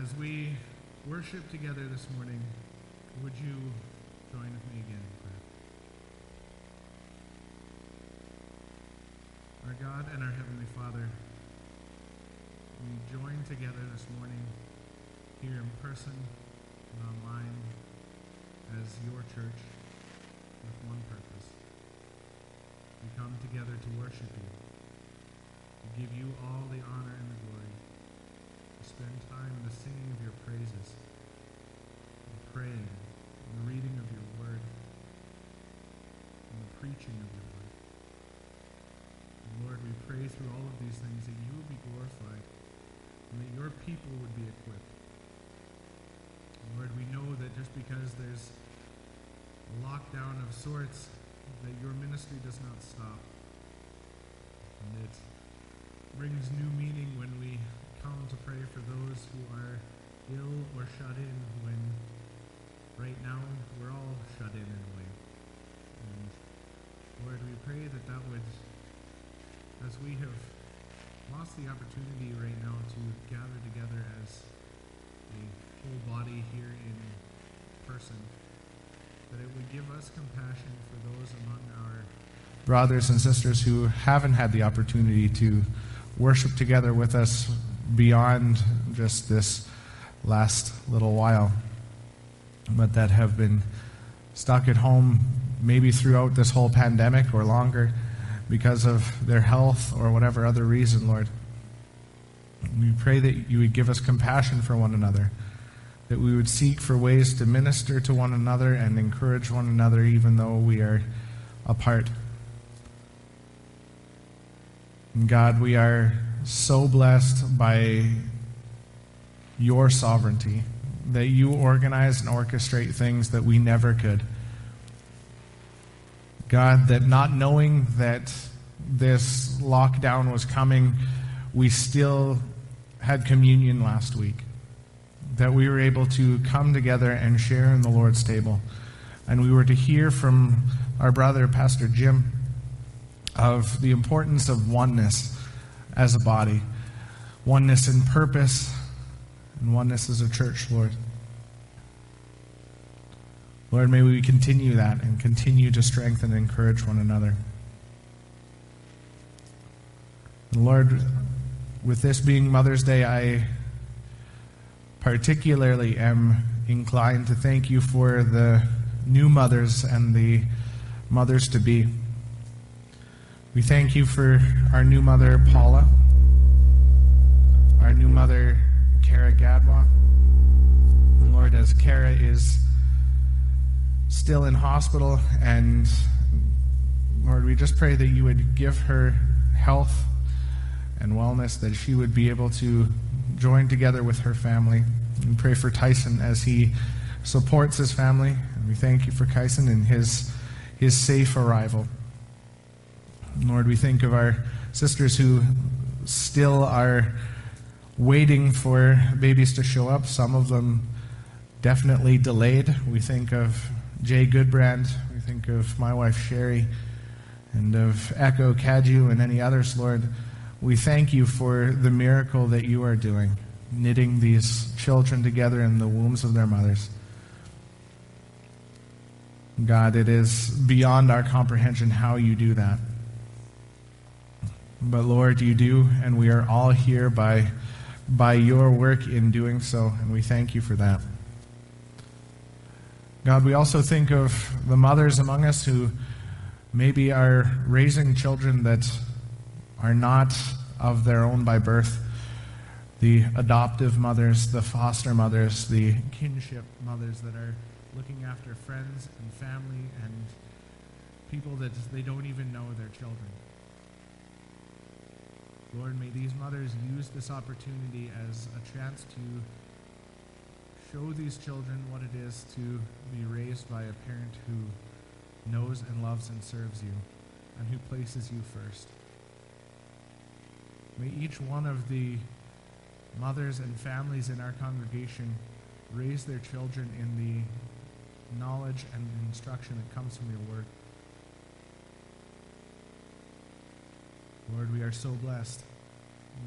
As we worship together this morning, would you join with me again? Our God and our Heavenly Father, we join together this morning here in person and online as your church with one purpose. We come together to worship you, to give you all the honor and the glory, spend time in the singing of your praises, and praying, and the reading of your word, and the preaching of your word. And Lord, we pray through all of these things that you would be glorified and that your people would be equipped. Lord, we know that just because there's a lockdown of sorts, that your ministry does not stop. And it brings new meaning when we come to pray for those who are ill or shut in when right now we're all shut in in a way. And Lord, we pray that that would, as we have lost the opportunity right now to gather together as a whole body here in person, that it would give us compassion for those among our brothers and sisters who haven't had the opportunity to worship together with us beyond just this last little while, but that have been stuck at home maybe throughout this whole pandemic or longer because of their health or whatever other reason, Lord. We pray that you would give us compassion for one another that we would seek for ways to minister to one another and encourage one another even though we are apart. And God, we are so blessed by your sovereignty that you organize and orchestrate things that we never could. God, that not knowing that this lockdown was coming, we still had communion last week that we were able to come together and share in the Lord's table. And we were to hear from our brother, Pastor Jim, of the importance of oneness as a body, oneness in purpose, and oneness as a church, Lord. Lord, may we continue that and continue to strengthen and encourage one another. And Lord, with this being Mother's Day, I particularly am inclined to thank you for the new mothers and the mothers to be. We thank you for our new mother, Paula, our new mother, Kara Gadwa. Lord, as Kara is still in hospital, and Lord, we just pray that you would give her health and wellness, that she would be able to join together with her family. We pray for Tyson as he supports his family. And we thank you for Tyson and his, his safe arrival. Lord, we think of our sisters who still are waiting for babies to show up, some of them definitely delayed. We think of Jay Goodbrand, we think of my wife Sherry, and of Echo Kaju and any others, Lord. We thank you for the miracle that you are doing, knitting these children together in the wombs of their mothers. God, it is beyond our comprehension how you do that. But Lord, you do, and we are all here by, by your work in doing so, and we thank you for that. God, we also think of the mothers among us who maybe are raising children that are not of their own by birth. The adoptive mothers, the foster mothers, the kinship mothers that are looking after friends and family and people that they don't even know their children. Lord, may these mothers use this opportunity as a chance to show these children what it is to be raised by a parent who knows and loves and serves you and who places you first. May each one of the mothers and families in our congregation raise their children in the knowledge and instruction that comes from your word. Lord, we are so blessed.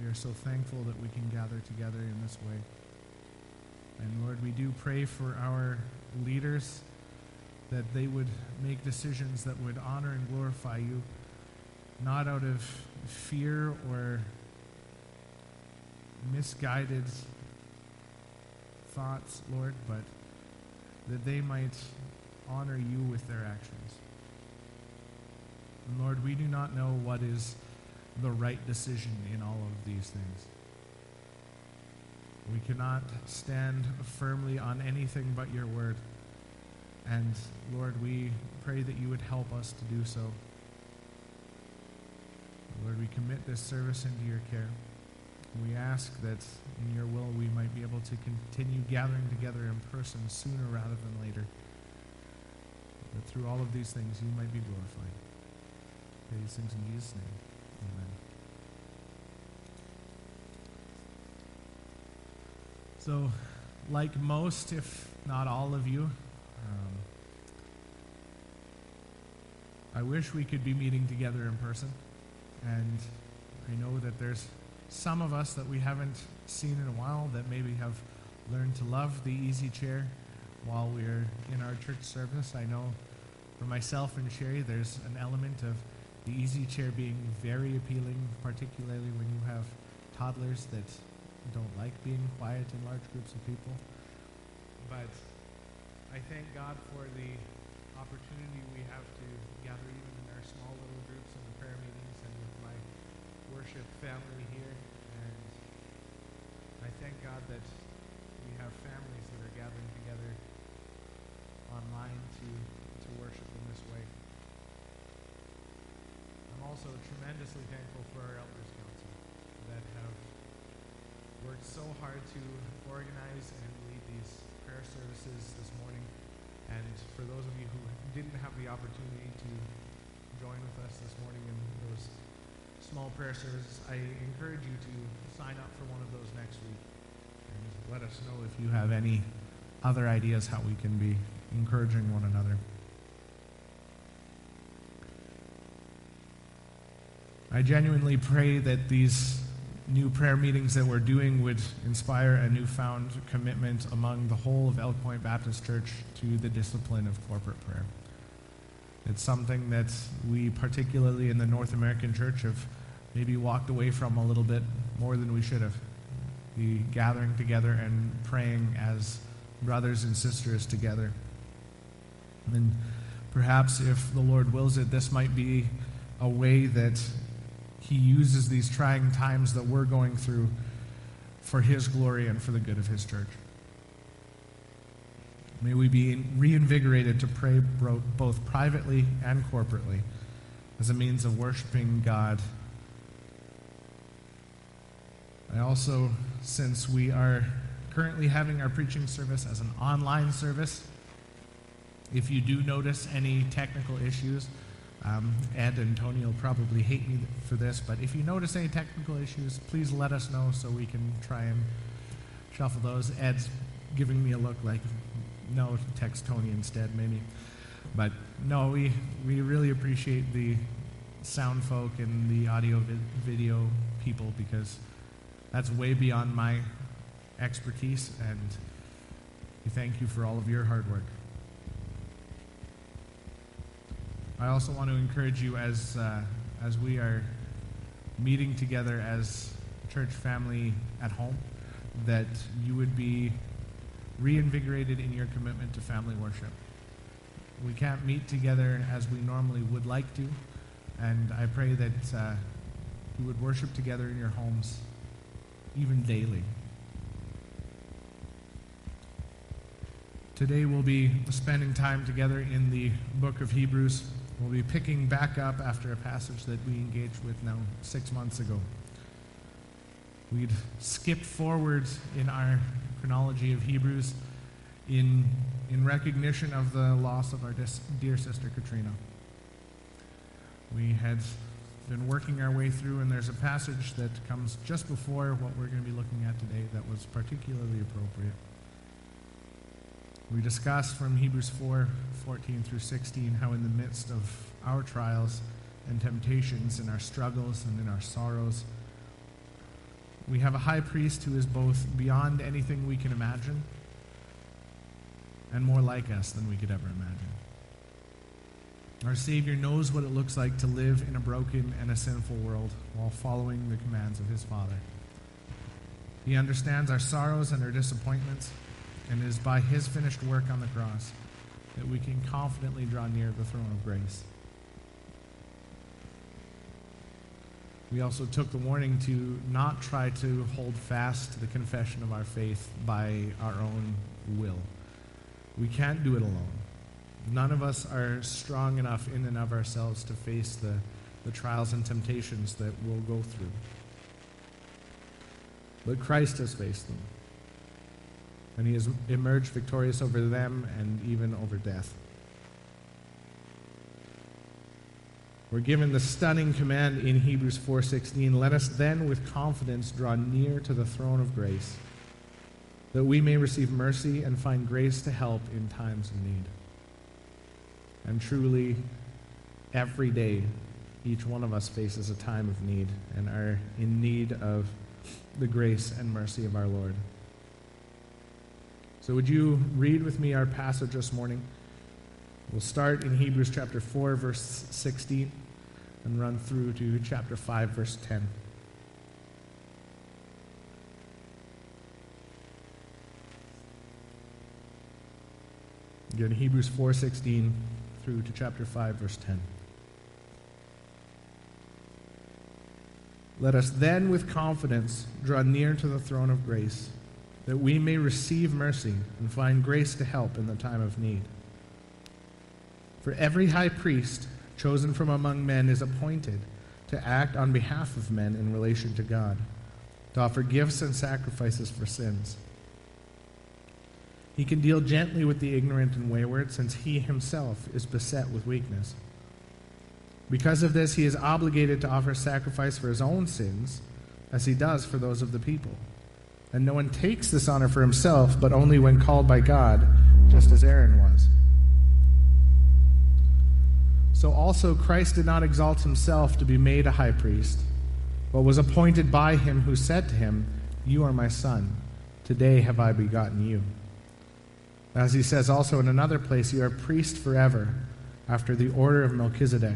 We are so thankful that we can gather together in this way. And Lord, we do pray for our leaders that they would make decisions that would honor and glorify you, not out of fear or misguided thoughts, Lord, but that they might honor you with their actions. And Lord, we do not know what is the right decision in all of these things. We cannot stand firmly on anything but your word. And Lord, we pray that you would help us to do so. Lord, we commit this service into your care. We ask that in your will we might be able to continue gathering together in person sooner rather than later. That through all of these things you might be glorified. Pray these things in Jesus' name. Amen. So, like most, if not all of you, um, I wish we could be meeting together in person. And I know that there's some of us that we haven't seen in a while that maybe have learned to love the easy chair while we're in our church service. I know for myself and Sherry, there's an element of the easy chair being very appealing, particularly when you have toddlers that don't like being quiet in large groups of people. But I thank God for the opportunity we have to gather even in our small little groups in the prayer meetings and with my worship family here. And I thank God that we have families that are gathering together online to, to worship in this way. Also tremendously thankful for our Elders Council that have worked so hard to organize and lead these prayer services this morning. And for those of you who didn't have the opportunity to join with us this morning in those small prayer services, I encourage you to sign up for one of those next week. And let us know if you have any other ideas how we can be encouraging one another. I genuinely pray that these new prayer meetings that we're doing would inspire a newfound commitment among the whole of Elk Point Baptist Church to the discipline of corporate prayer. It's something that we, particularly in the North American church, have maybe walked away from a little bit more than we should have. The gathering together and praying as brothers and sisters together. And perhaps if the Lord wills it, this might be a way that he uses these trying times that we're going through for His glory and for the good of His church. May we be reinvigorated to pray both privately and corporately as a means of worshiping God. I also, since we are currently having our preaching service as an online service, if you do notice any technical issues, um, Ed and Tony will probably hate me for this, but if you notice any technical issues, please let us know so we can try and shuffle those. Ed's giving me a look like, no, text Tony instead, maybe. But no, we, we really appreciate the sound folk and the audio vi- video people because that's way beyond my expertise, and we thank you for all of your hard work. I also want to encourage you as, uh, as we are meeting together as church family at home that you would be reinvigorated in your commitment to family worship. We can't meet together as we normally would like to, and I pray that uh, you would worship together in your homes even daily. Today we'll be spending time together in the book of Hebrews. We'll be picking back up after a passage that we engaged with now six months ago. We'd skipped forward in our chronology of Hebrews in, in recognition of the loss of our dis- dear sister Katrina. We had been working our way through, and there's a passage that comes just before what we're going to be looking at today that was particularly appropriate. We discussed from Hebrews 4 14 through 16 how, in the midst of our trials and temptations, in our struggles and in our sorrows, we have a high priest who is both beyond anything we can imagine and more like us than we could ever imagine. Our Savior knows what it looks like to live in a broken and a sinful world while following the commands of his Father. He understands our sorrows and our disappointments, and it is by his finished work on the cross that we can confidently draw near the throne of grace. We also took the warning to not try to hold fast to the confession of our faith by our own will. We can't do it alone. None of us are strong enough in and of ourselves to face the, the trials and temptations that we'll go through. But Christ has faced them. And he has emerged victorious over them and even over death. We're given the stunning command in Hebrews 4:16, "Let us then with confidence draw near to the throne of grace, that we may receive mercy and find grace to help in times of need." And truly every day each one of us faces a time of need and are in need of the grace and mercy of our Lord. So, would you read with me our passage this morning? We'll start in Hebrews chapter 4, verse 16, and run through to chapter 5, verse 10. Again, Hebrews 4:16 through to chapter 5 verse 10. Let us then with confidence draw near to the throne of grace, that we may receive mercy and find grace to help in the time of need. For every high priest chosen from among men is appointed to act on behalf of men in relation to God, to offer gifts and sacrifices for sins. He can deal gently with the ignorant and wayward, since he himself is beset with weakness. Because of this, he is obligated to offer sacrifice for his own sins, as he does for those of the people. And no one takes this honor for himself, but only when called by God, just as Aaron was. So also Christ did not exalt himself to be made a high priest, but was appointed by him who said to him, You are my son. Today have I begotten you. As he says also in another place, You are priest forever, after the order of Melchizedek.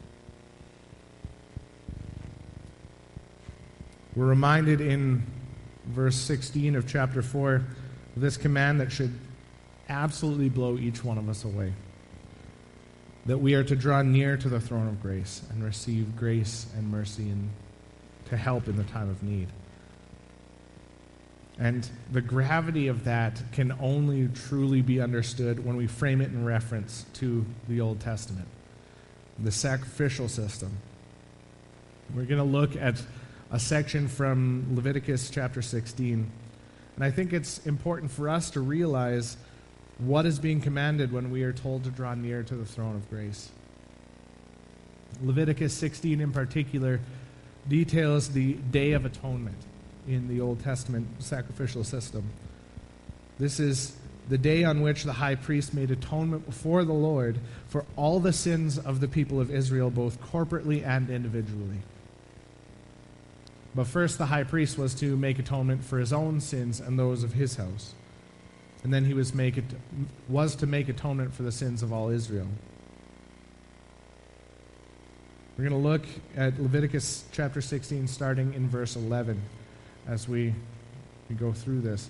We're reminded in verse 16 of chapter 4 of this command that should absolutely blow each one of us away. That we are to draw near to the throne of grace and receive grace and mercy and to help in the time of need. And the gravity of that can only truly be understood when we frame it in reference to the Old Testament, the sacrificial system. We're going to look at a section from Leviticus chapter 16. And I think it's important for us to realize what is being commanded when we are told to draw near to the throne of grace. Leviticus 16, in particular, details the Day of Atonement in the Old Testament sacrificial system. This is the day on which the high priest made atonement before the Lord for all the sins of the people of Israel, both corporately and individually. But first, the high priest was to make atonement for his own sins and those of his house. And then he was, make it, was to make atonement for the sins of all Israel. We're going to look at Leviticus chapter 16, starting in verse 11, as we, go through this.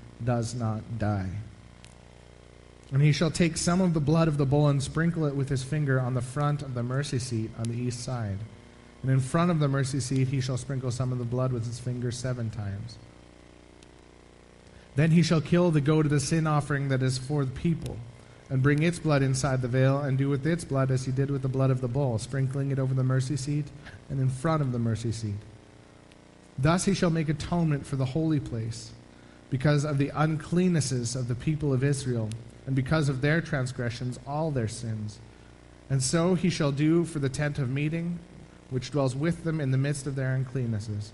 does not die. And he shall take some of the blood of the bull and sprinkle it with his finger on the front of the mercy seat on the east side. And in front of the mercy seat he shall sprinkle some of the blood with his finger seven times. Then he shall kill the goat of the sin offering that is for the people, and bring its blood inside the veil, and do with its blood as he did with the blood of the bull, sprinkling it over the mercy seat and in front of the mercy seat. Thus he shall make atonement for the holy place, because of the uncleannesses of the people of Israel and because of their transgressions, all their sins. And so he shall do for the tent of meeting, which dwells with them in the midst of their uncleannesses.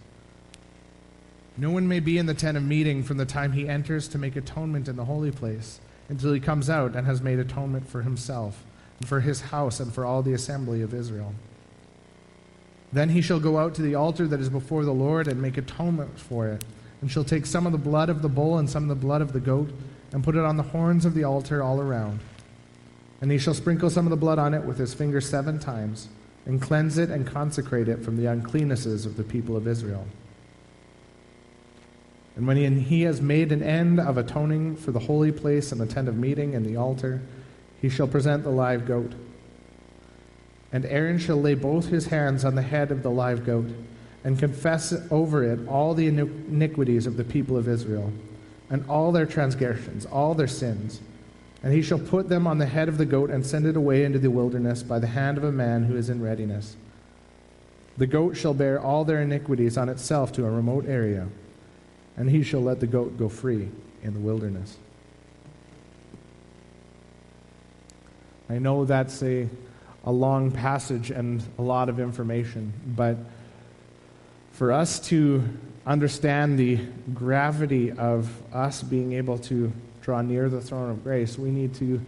No one may be in the tent of meeting from the time he enters to make atonement in the holy place until he comes out and has made atonement for himself, and for his house, and for all the assembly of Israel. Then he shall go out to the altar that is before the Lord and make atonement for it, and shall take some of the blood of the bull and some of the blood of the goat and put it on the horns of the altar all around. And he shall sprinkle some of the blood on it with his finger seven times, and cleanse it and consecrate it from the uncleannesses of the people of Israel. And when he has made an end of atoning for the holy place and the tent of meeting and the altar, he shall present the live goat. And Aaron shall lay both his hands on the head of the live goat, and confess over it all the iniquities of the people of Israel and all their transgressions, all their sins. And he shall put them on the head of the goat and send it away into the wilderness by the hand of a man who is in readiness. The goat shall bear all their iniquities on itself to a remote area, and he shall let the goat go free in the wilderness. I know that's a, a long passage and a lot of information, but for us to understand the gravity of us being able to draw near the throne of grace, we need to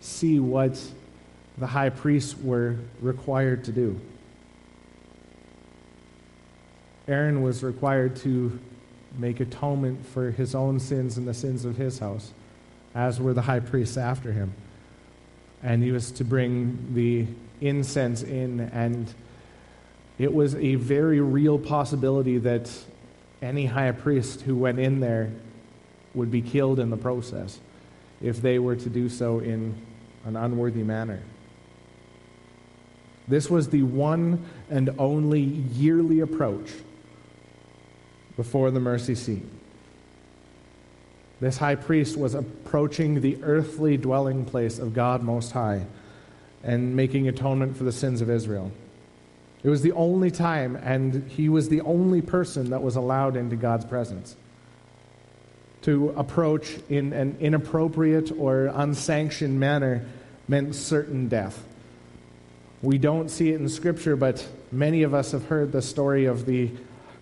see what the high priests were required to do. Aaron was required to make atonement for his own sins and the sins of his house, as were the high priests after him. And he was to bring the incense in, and it was a very real possibility that any high priest who went in there would be killed in the process if they were to do so in an unworthy manner. This was the one and only yearly approach before the mercy seat. This high priest was approaching the earthly dwelling place of God Most High and making atonement for the sins of Israel. It was the only time, and he was the only person that was allowed into God's presence. To approach in an inappropriate or unsanctioned manner meant certain death. We don't see it in Scripture, but many of us have heard the story of the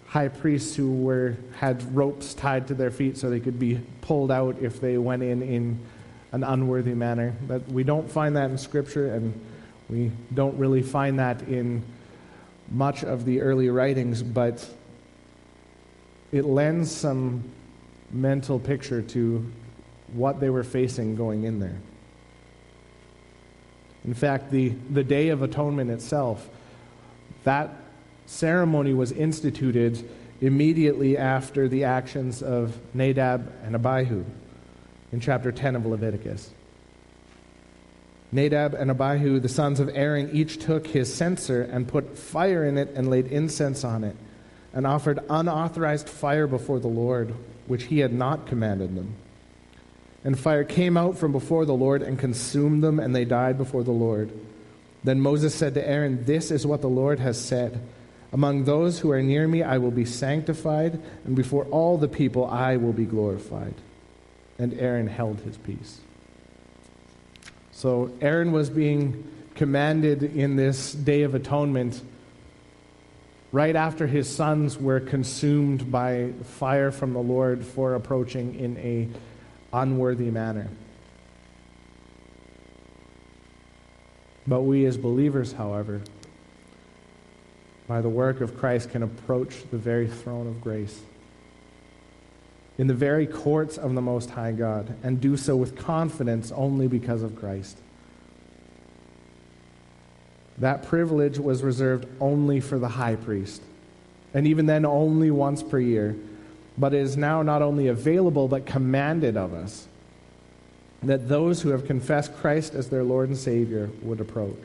high priests who were, had ropes tied to their feet so they could be pulled out if they went in in an unworthy manner. But we don't find that in Scripture, and we don't really find that in much of the early writings, but it lends some mental picture to what they were facing going in there. In fact, the, the Day of Atonement itself, that ceremony was instituted immediately after the actions of Nadab and Abihu in chapter 10 of Leviticus. Nadab and Abihu, the sons of Aaron, each took his censer and put fire in it and laid incense on it, and offered unauthorized fire before the Lord, which he had not commanded them. And fire came out from before the Lord and consumed them, and they died before the Lord. Then Moses said to Aaron, This is what the Lord has said. Among those who are near me, I will be sanctified, and before all the people, I will be glorified. And Aaron held his peace. So Aaron was being commanded in this Day of Atonement right after his sons were consumed by fire from the Lord for approaching in a unworthy manner. But we as believers, however, by the work of Christ can approach the very throne of grace in the very courts of the Most High God, and do so with confidence only because of Christ. that privilege was reserved only for the high priest, and even then only once per year. But it is now not only available, but commanded of us that those who have confessed Christ as their Lord and Savior would approach.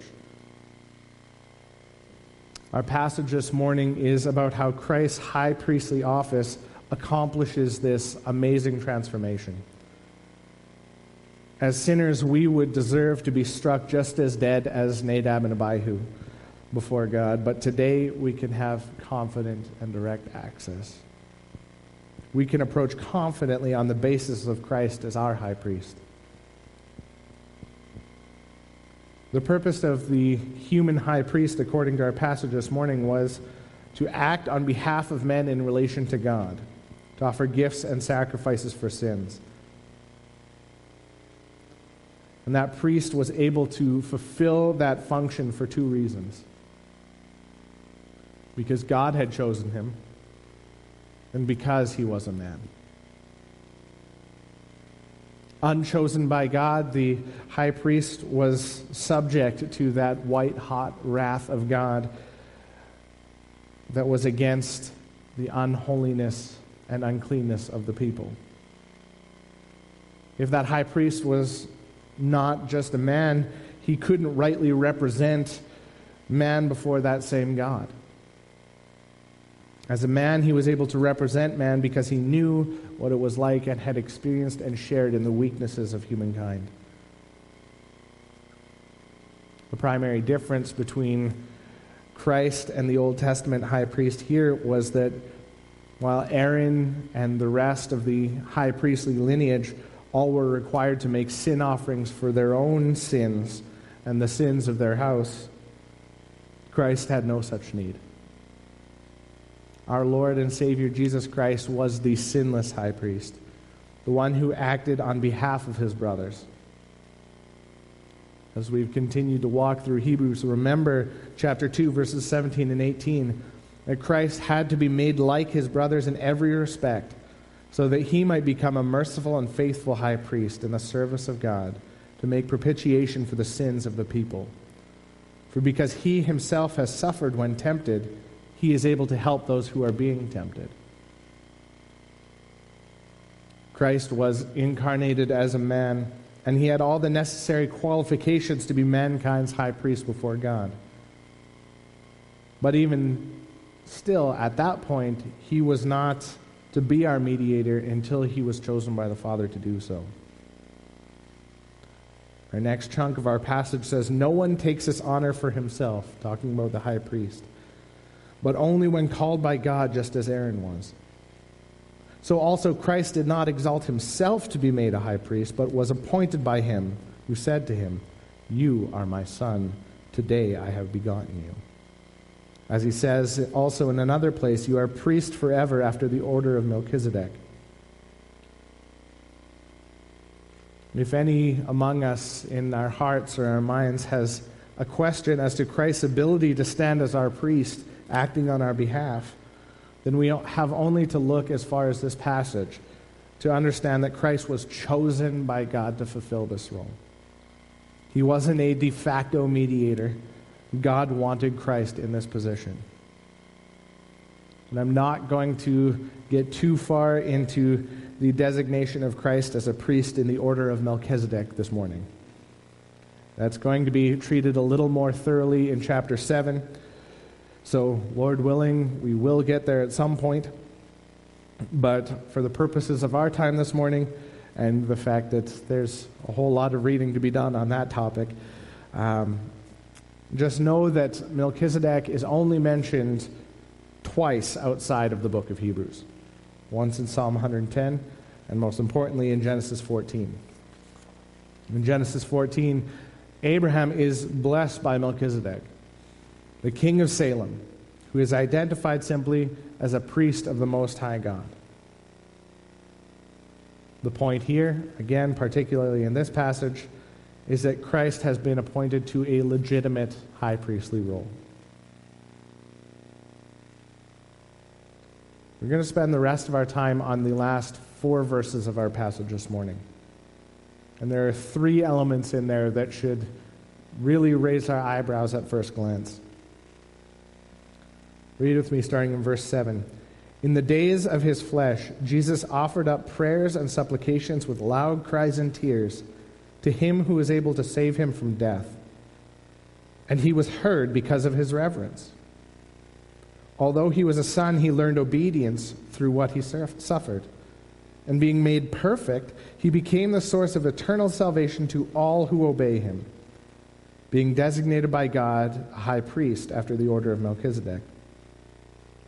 Our passage this morning is about how Christ's high priestly office accomplishes this amazing transformation. As sinners, we would deserve to be struck just as dead as Nadab and Abihu before God, but today we can have confident and direct access. We can approach confidently on the basis of Christ as our high priest. The purpose of the human high priest, according to our passage this morning, was to act on behalf of men in relation to God, to offer gifts and sacrifices for sins. And that priest was able to fulfill that function for two reasons because God had chosen him, and because he was a man. Unchosen by God, the high priest was subject to that white hot wrath of God that was against the unholiness and uncleanness of the people. If that high priest was not just a man, he couldn't rightly represent man before that same God. As a man, he was able to represent man because he knew what it was like and had experienced and shared in the weaknesses of humankind. The primary difference between Christ and the Old Testament high priest here was that while Aaron and the rest of the high priestly lineage all were required to make sin offerings for their own sins and the sins of their house, Christ had no such need. Our Lord and Savior Jesus Christ was the sinless high priest, the one who acted on behalf of his brothers. As we've continued to walk through Hebrews, remember chapter 2, verses 17 and 18, that Christ had to be made like his brothers in every respect so that he might become a merciful and faithful high priest in the service of God to make propitiation for the sins of the people. For because he himself has suffered when tempted, he is able to help those who are being tempted. Christ was incarnated as a man, and he had all the necessary qualifications to be mankind's high priest before God. But even still, at that point, he was not to be our mediator until he was chosen by the Father to do so. Our next chunk of our passage says, No one takes this honor for himself, talking about the high priest, but only when called by God, just as Aaron was. So also Christ did not exalt himself to be made a high priest, but was appointed by him, who said to him, You are my son, today I have begotten you. As he says also in another place, you are priest forever after the order of Melchizedek. If any among us in our hearts or our minds has a question as to Christ's ability to stand as our priest, acting on our behalf, then we have only to look as far as this passage to understand that Christ was chosen by God to fulfill this role. He wasn't a de facto mediator. God wanted Christ in this position. And I'm not going to get too far into the designation of Christ as a priest in the order of Melchizedek this morning. That's going to be treated a little more thoroughly in chapter 7. So, Lord willing, we will get there at some point. But for the purposes of our time this morning and the fact that there's a whole lot of reading to be done on that topic, um, just know that Melchizedek is only mentioned twice outside of the book of Hebrews once in Psalm 110, and most importantly in Genesis 14. In Genesis 14, Abraham is blessed by Melchizedek, the king of Salem, who is identified simply as a priest of the Most High God. The point here, again, particularly in this passage, is that Christ has been appointed to a legitimate high priestly role. We're going to spend the rest of our time on the last four verses of our passage this morning. And there are three elements in there that should really raise our eyebrows at first glance. Read with me starting in verse 7. In the days of his flesh, Jesus offered up prayers and supplications with loud cries and tears to him who was able to save him from death. And he was heard because of his reverence. Although he was a son, he learned obedience through what he suffered. And being made perfect, he became the source of eternal salvation to all who obey him, being designated by God a high priest after the order of Melchizedek.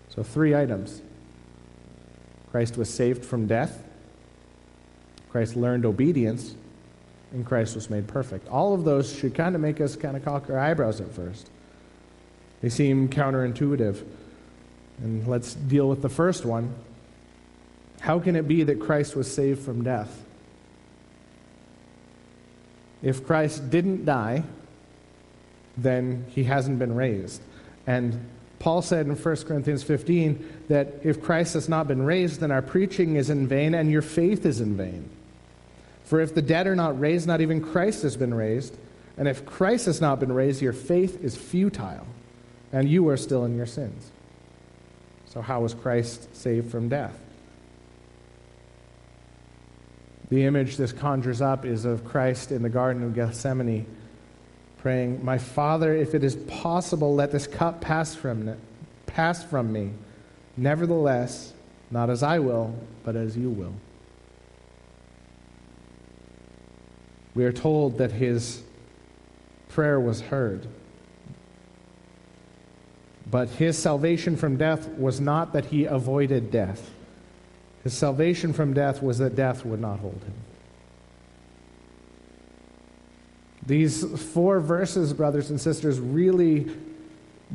So, three items Christ was saved from death, Christ learned obedience, and Christ was made perfect. All of those should kind of make us kind of cock our eyebrows at first. They seem counterintuitive. And let's deal with the first one. How can it be that Christ was saved from death? If Christ didn't die, then he hasn't been raised. And Paul said in 1 Corinthians 15 that if Christ has not been raised, then our preaching is in vain and your faith is in vain. For if the dead are not raised, not even Christ has been raised. And if Christ has not been raised, your faith is futile, and you are still in your sins. So, how was Christ saved from death? The image this conjures up is of Christ in the Garden of Gethsemane praying, My Father, if it is possible, let this cup pass from, pass from me. Nevertheless, not as I will, but as you will. We are told that his prayer was heard. But his salvation from death was not that he avoided death. His salvation from death was that death would not hold him. These four verses, brothers and sisters, really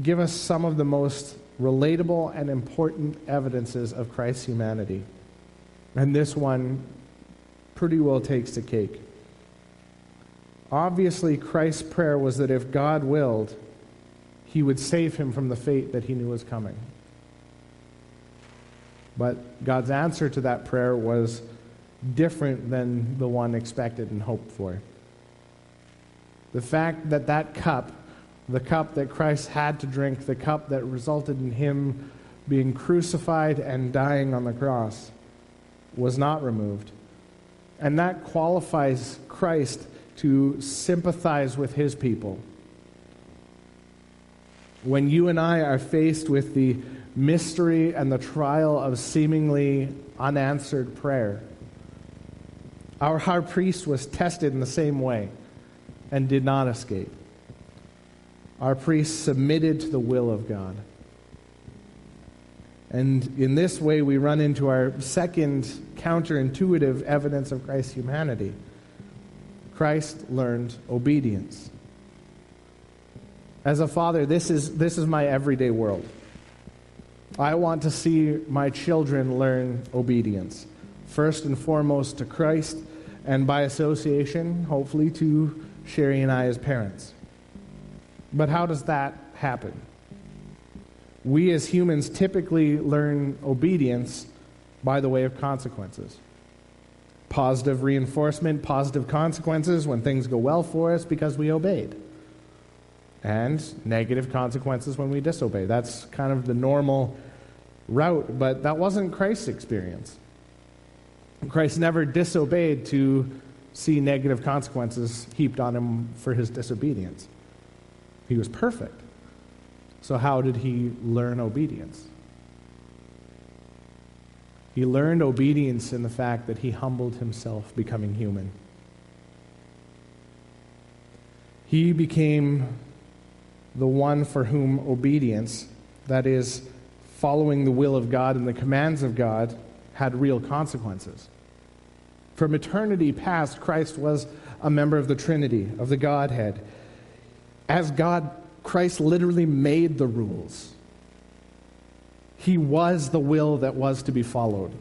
give us some of the most relatable and important evidences of Christ's humanity. And this one pretty well takes the cake. Obviously, Christ's prayer was that if God willed, he would save him from the fate that he knew was coming. But God's answer to that prayer was different than the one expected and hoped for. The fact that that cup, the cup that Christ had to drink, the cup that resulted in him being crucified and dying on the cross, was not removed. And that qualifies Christ to sympathize with his people. When you and I are faced with the mystery and the trial of seemingly unanswered prayer, our high priest was tested in the same way and did not escape. Our priest submitted to the will of God. And in this way, we run into our second counterintuitive evidence of Christ's humanity. Christ learned obedience. As a father, this is, this is my everyday world. I want to see my children learn obedience, first and foremost to Christ, and by association, hopefully, to Sherry and I as parents. But how does that happen? We as humans typically learn obedience by the way of consequences positive reinforcement, positive consequences when things go well for us because we obeyed, and negative consequences when we disobey. That's kind of the normal route, but that wasn't Christ's experience. Christ never disobeyed to see negative consequences heaped on him for his disobedience. He was perfect. So, how did he learn obedience? He learned obedience in the fact that he humbled himself, becoming human. He became the one for whom obedience, that is, following the will of God and the commands of God, had real consequences. From eternity past, Christ was a member of the Trinity, of the Godhead. As God, Christ literally made the rules. He was the will that was to be followed.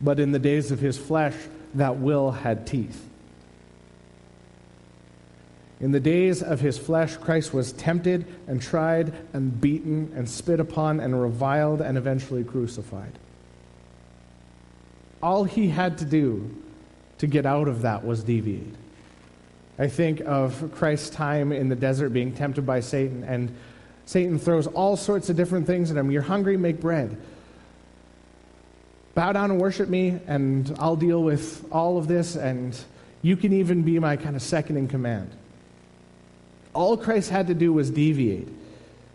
But in the days of his flesh, that will had teeth. In the days of his flesh, Christ was tempted and tried and beaten and spit upon and reviled and eventually crucified. All he had to do to get out of that was deviate. I think of Christ's time in the desert being tempted by Satan, and Satan throws all sorts of different things at him. You're hungry, make bread. Bow down and worship me, and I'll deal with all of this, and you can even be my kind of second in command. All Christ had to do was deviate,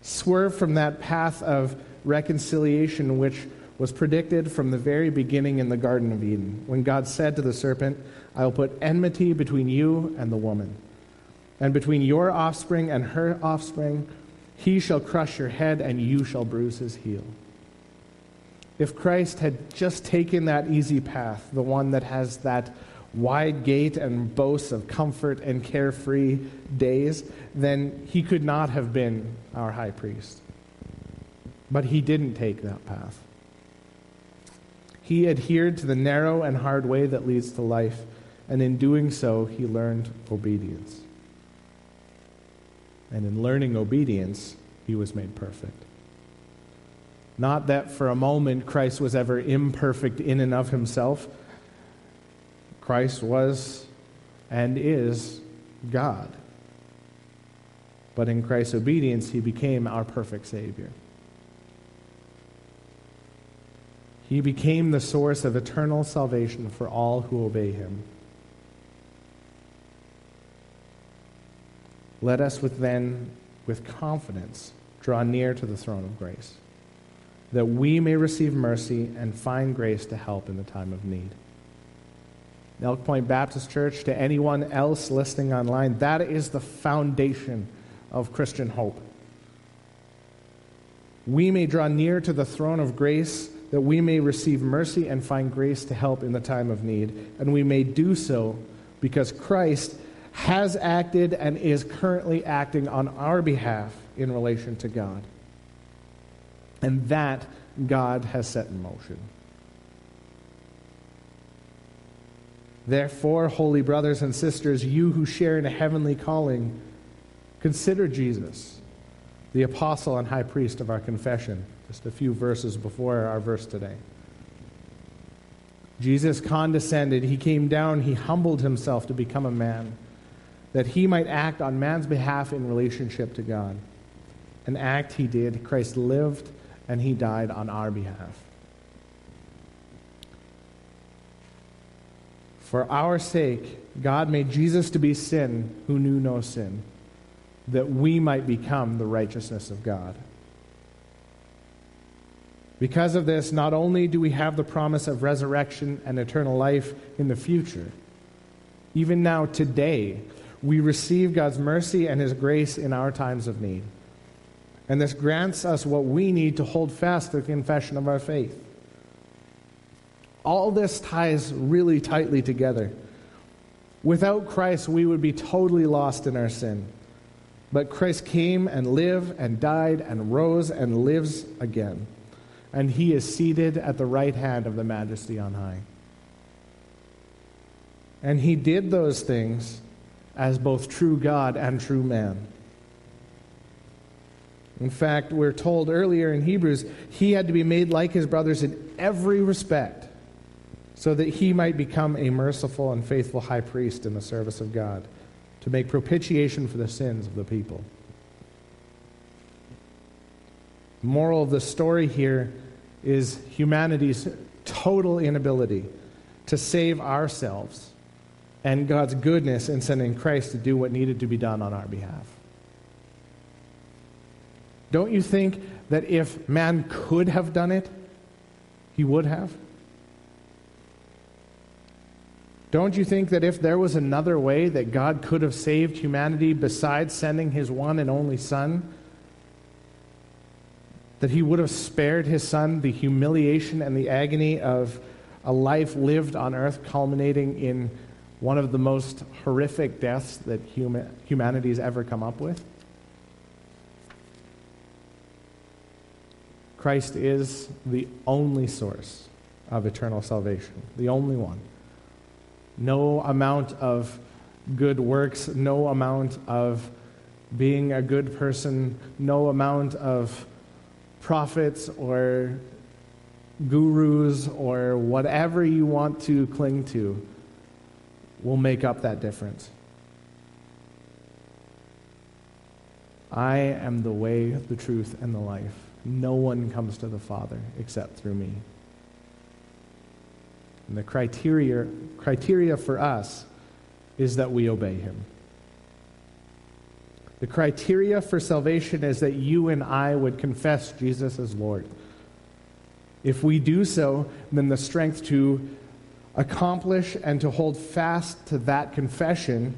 swerve from that path of reconciliation which was predicted from the very beginning in the Garden of Eden, when God said to the serpent, I will put enmity between you and the woman, and between your offspring and her offspring. He shall crush your head, and you shall bruise his heel. If Christ had just taken that easy path, the one that has that wide gate and boasts of comfort and carefree days, then he could not have been our high priest. But he didn't take that path. He adhered to the narrow and hard way that leads to life, and in doing so, he learned obedience. And in learning obedience, he was made perfect. Not that for a moment Christ was ever imperfect in and of himself. Christ was and is God. But in Christ's obedience, he became our perfect Savior. He became the source of eternal salvation for all who obey him. Let us with then, with confidence, draw near to the throne of grace, that we may receive mercy and find grace to help in the time of need. Elk Point Baptist Church, to anyone else listening online, that is the foundation of Christian hope. We may draw near to the throne of grace that we may receive mercy and find grace to help in the time of need. And we may do so because Christ has acted and is currently acting on our behalf in relation to God. And that God has set in motion. Therefore, holy brothers and sisters, you who share in a heavenly calling, consider Jesus, the apostle and high priest of our confession just a few verses before our verse today. Jesus condescended, he came down, he humbled himself to become a man, that he might act on man's behalf in relationship to God. An act he did. Christ lived and he died on our behalf. For our sake, God made Jesus to be sin who knew no sin, that we might become the righteousness of God. Because of this, not only do we have the promise of resurrection and eternal life in the future, even now, today, we receive God's mercy and His grace in our times of need. And this grants us what we need to hold fast to the confession of our faith. All this ties really tightly together. Without Christ, we would be totally lost in our sin. But Christ came and lived and died and rose and lives again and he is seated at the right hand of the majesty on high. And he did those things as both true God and true man. In fact, we're told earlier in Hebrews, he had to be made like his brothers in every respect so that he might become a merciful and faithful high priest in the service of God to make propitiation for the sins of the people. moral of the story here is humanity's total inability to save ourselves and God's goodness in sending Christ to do what needed to be done on our behalf. Don't you think that if man could have done it, he would have? Don't you think that if there was another way that God could have saved humanity besides sending his one and only Son, that he would have spared his son the humiliation and the agony of a life lived on earth, culminating in one of the most horrific deaths that human, humanity has ever come up with? Christ is the only source of eternal salvation, the only one. No amount of good works, no amount of being a good person, no amount of prophets or gurus or whatever you want to cling to will make up that difference. I am the way, the truth, and the life. No one comes to the Father except through me. And the criteria, criteria for us is that we obey him. The criteria for salvation is that you and I would confess Jesus as Lord. If we do so, then the strength to accomplish and to hold fast to that confession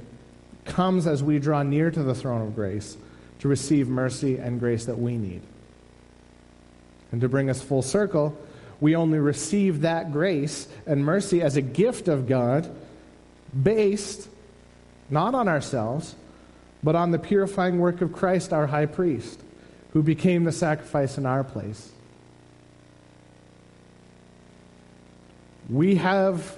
comes as we draw near to the throne of grace to receive mercy and grace that we need. And to bring us full circle, we only receive that grace and mercy as a gift of God based not on ourselves, but on the purifying work of Christ, our high priest, who became the sacrifice in our place. We have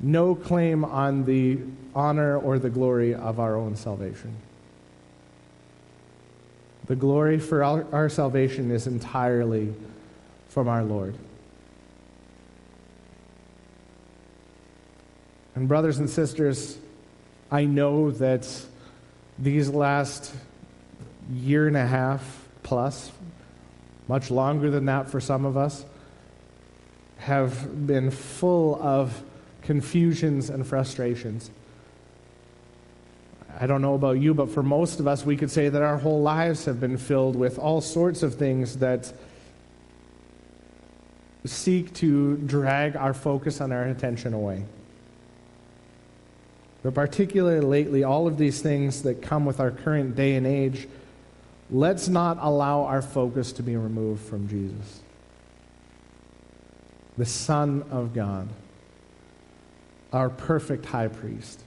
no claim on the honor or the glory of our own salvation. The glory for our, our salvation is entirely from our Lord. And, brothers and sisters, I know that these last year and a half plus, much longer than that for some of us, have been full of confusions and frustrations. I don't know about you, but for most of us, we could say that our whole lives have been filled with all sorts of things that seek to drag our focus and our attention away. But particularly lately, all of these things that come with our current day and age, let's not allow our focus to be removed from Jesus, the Son of God, our perfect high priest.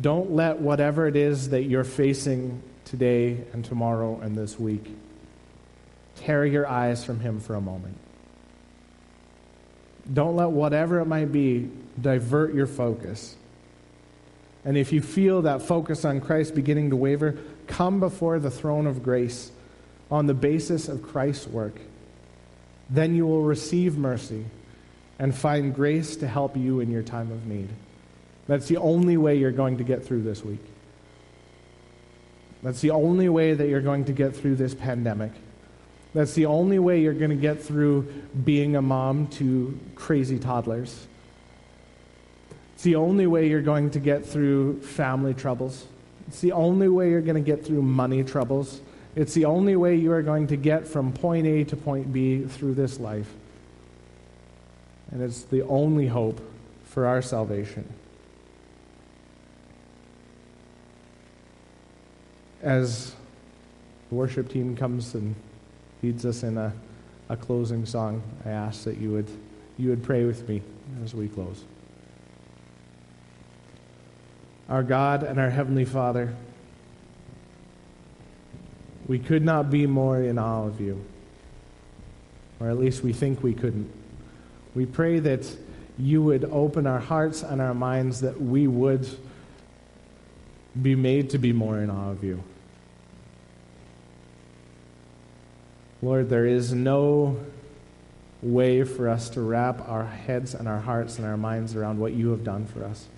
Don't let whatever it is that you're facing today and tomorrow and this week tear your eyes from Him for a moment. Don't let whatever it might be divert your focus. And if you feel that focus on Christ beginning to waver, come before the throne of grace on the basis of Christ's work. Then you will receive mercy and find grace to help you in your time of need. That's the only way you're going to get through this week. That's the only way that you're going to get through this pandemic. That's the only way you're going to get through being a mom to crazy toddlers. It's the only way you're going to get through family troubles. It's the only way you're going to get through money troubles. It's the only way you are going to get from point A to point B through this life. And it's the only hope for our salvation. as the worship team comes and leads us in a, a closing song, I ask that you would, you would pray with me as we close. Our God and our Heavenly Father, we could not be more in awe of you, or at least we think we couldn't. We pray that you would open our hearts and our minds that we would be made to be more in awe of you. Lord, there is no way for us to wrap our heads and our hearts and our minds around what you have done for us.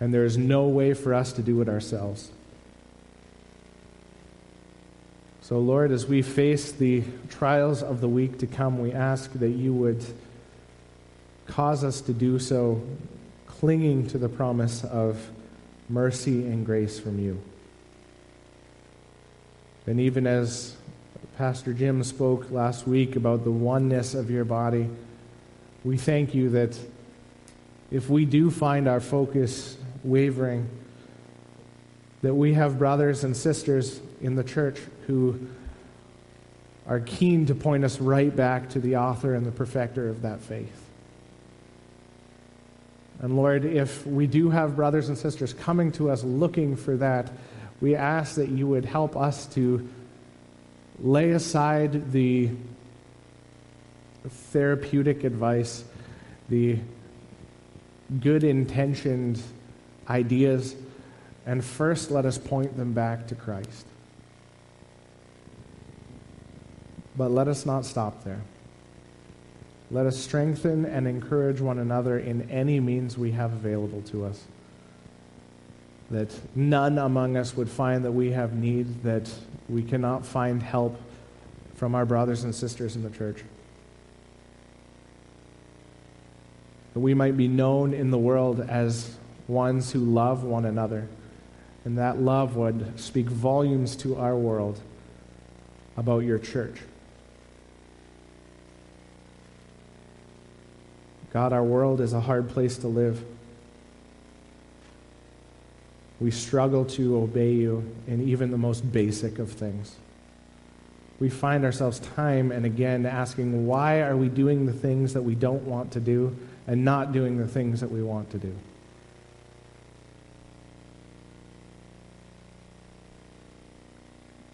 And there is no way for us to do it ourselves. So, Lord, as we face the trials of the week to come, we ask that you would cause us to do so clinging to the promise of mercy and grace from you. And even as Pastor Jim spoke last week about the oneness of your body, we thank you that if we do find our focus wavering, that we have brothers and sisters in the church who are keen to point us right back to the author and the perfecter of that faith. And Lord, if we do have brothers and sisters coming to us looking for that, we ask that you would help us to lay aside the therapeutic advice, the good intentioned ideas, and first let us point them back to Christ. But let us not stop there. Let us strengthen and encourage one another in any means we have available to us. that none among us would find that we have need, that we cannot find help from our brothers and sisters in the church. That we might be known in the world as ones who love one another, and that love would speak volumes to our world about your church. God, our world is a hard place to live. We struggle to obey you in even the most basic of things. We find ourselves time and again asking, why are we doing the things that we don't want to do and not doing the things that we want to do?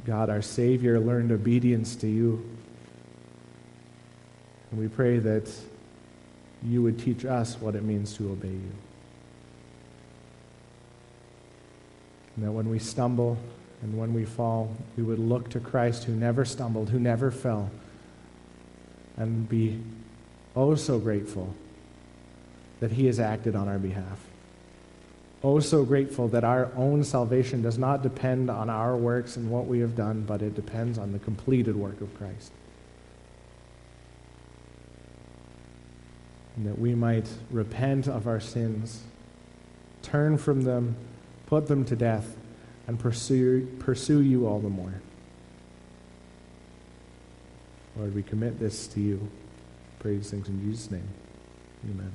God, our Savior, learned obedience to you. And we pray that you would teach us what it means to obey you. And that when we stumble and when we fall, we would look to Christ who never stumbled, who never fell, and be oh so grateful that he has acted on our behalf. Oh, so grateful that our own salvation does not depend on our works and what we have done, but it depends on the completed work of Christ. That we might repent of our sins, turn from them, put them to death, and pursue, pursue you all the more. Lord, we commit this to you. Praise things in Jesus' name. Amen.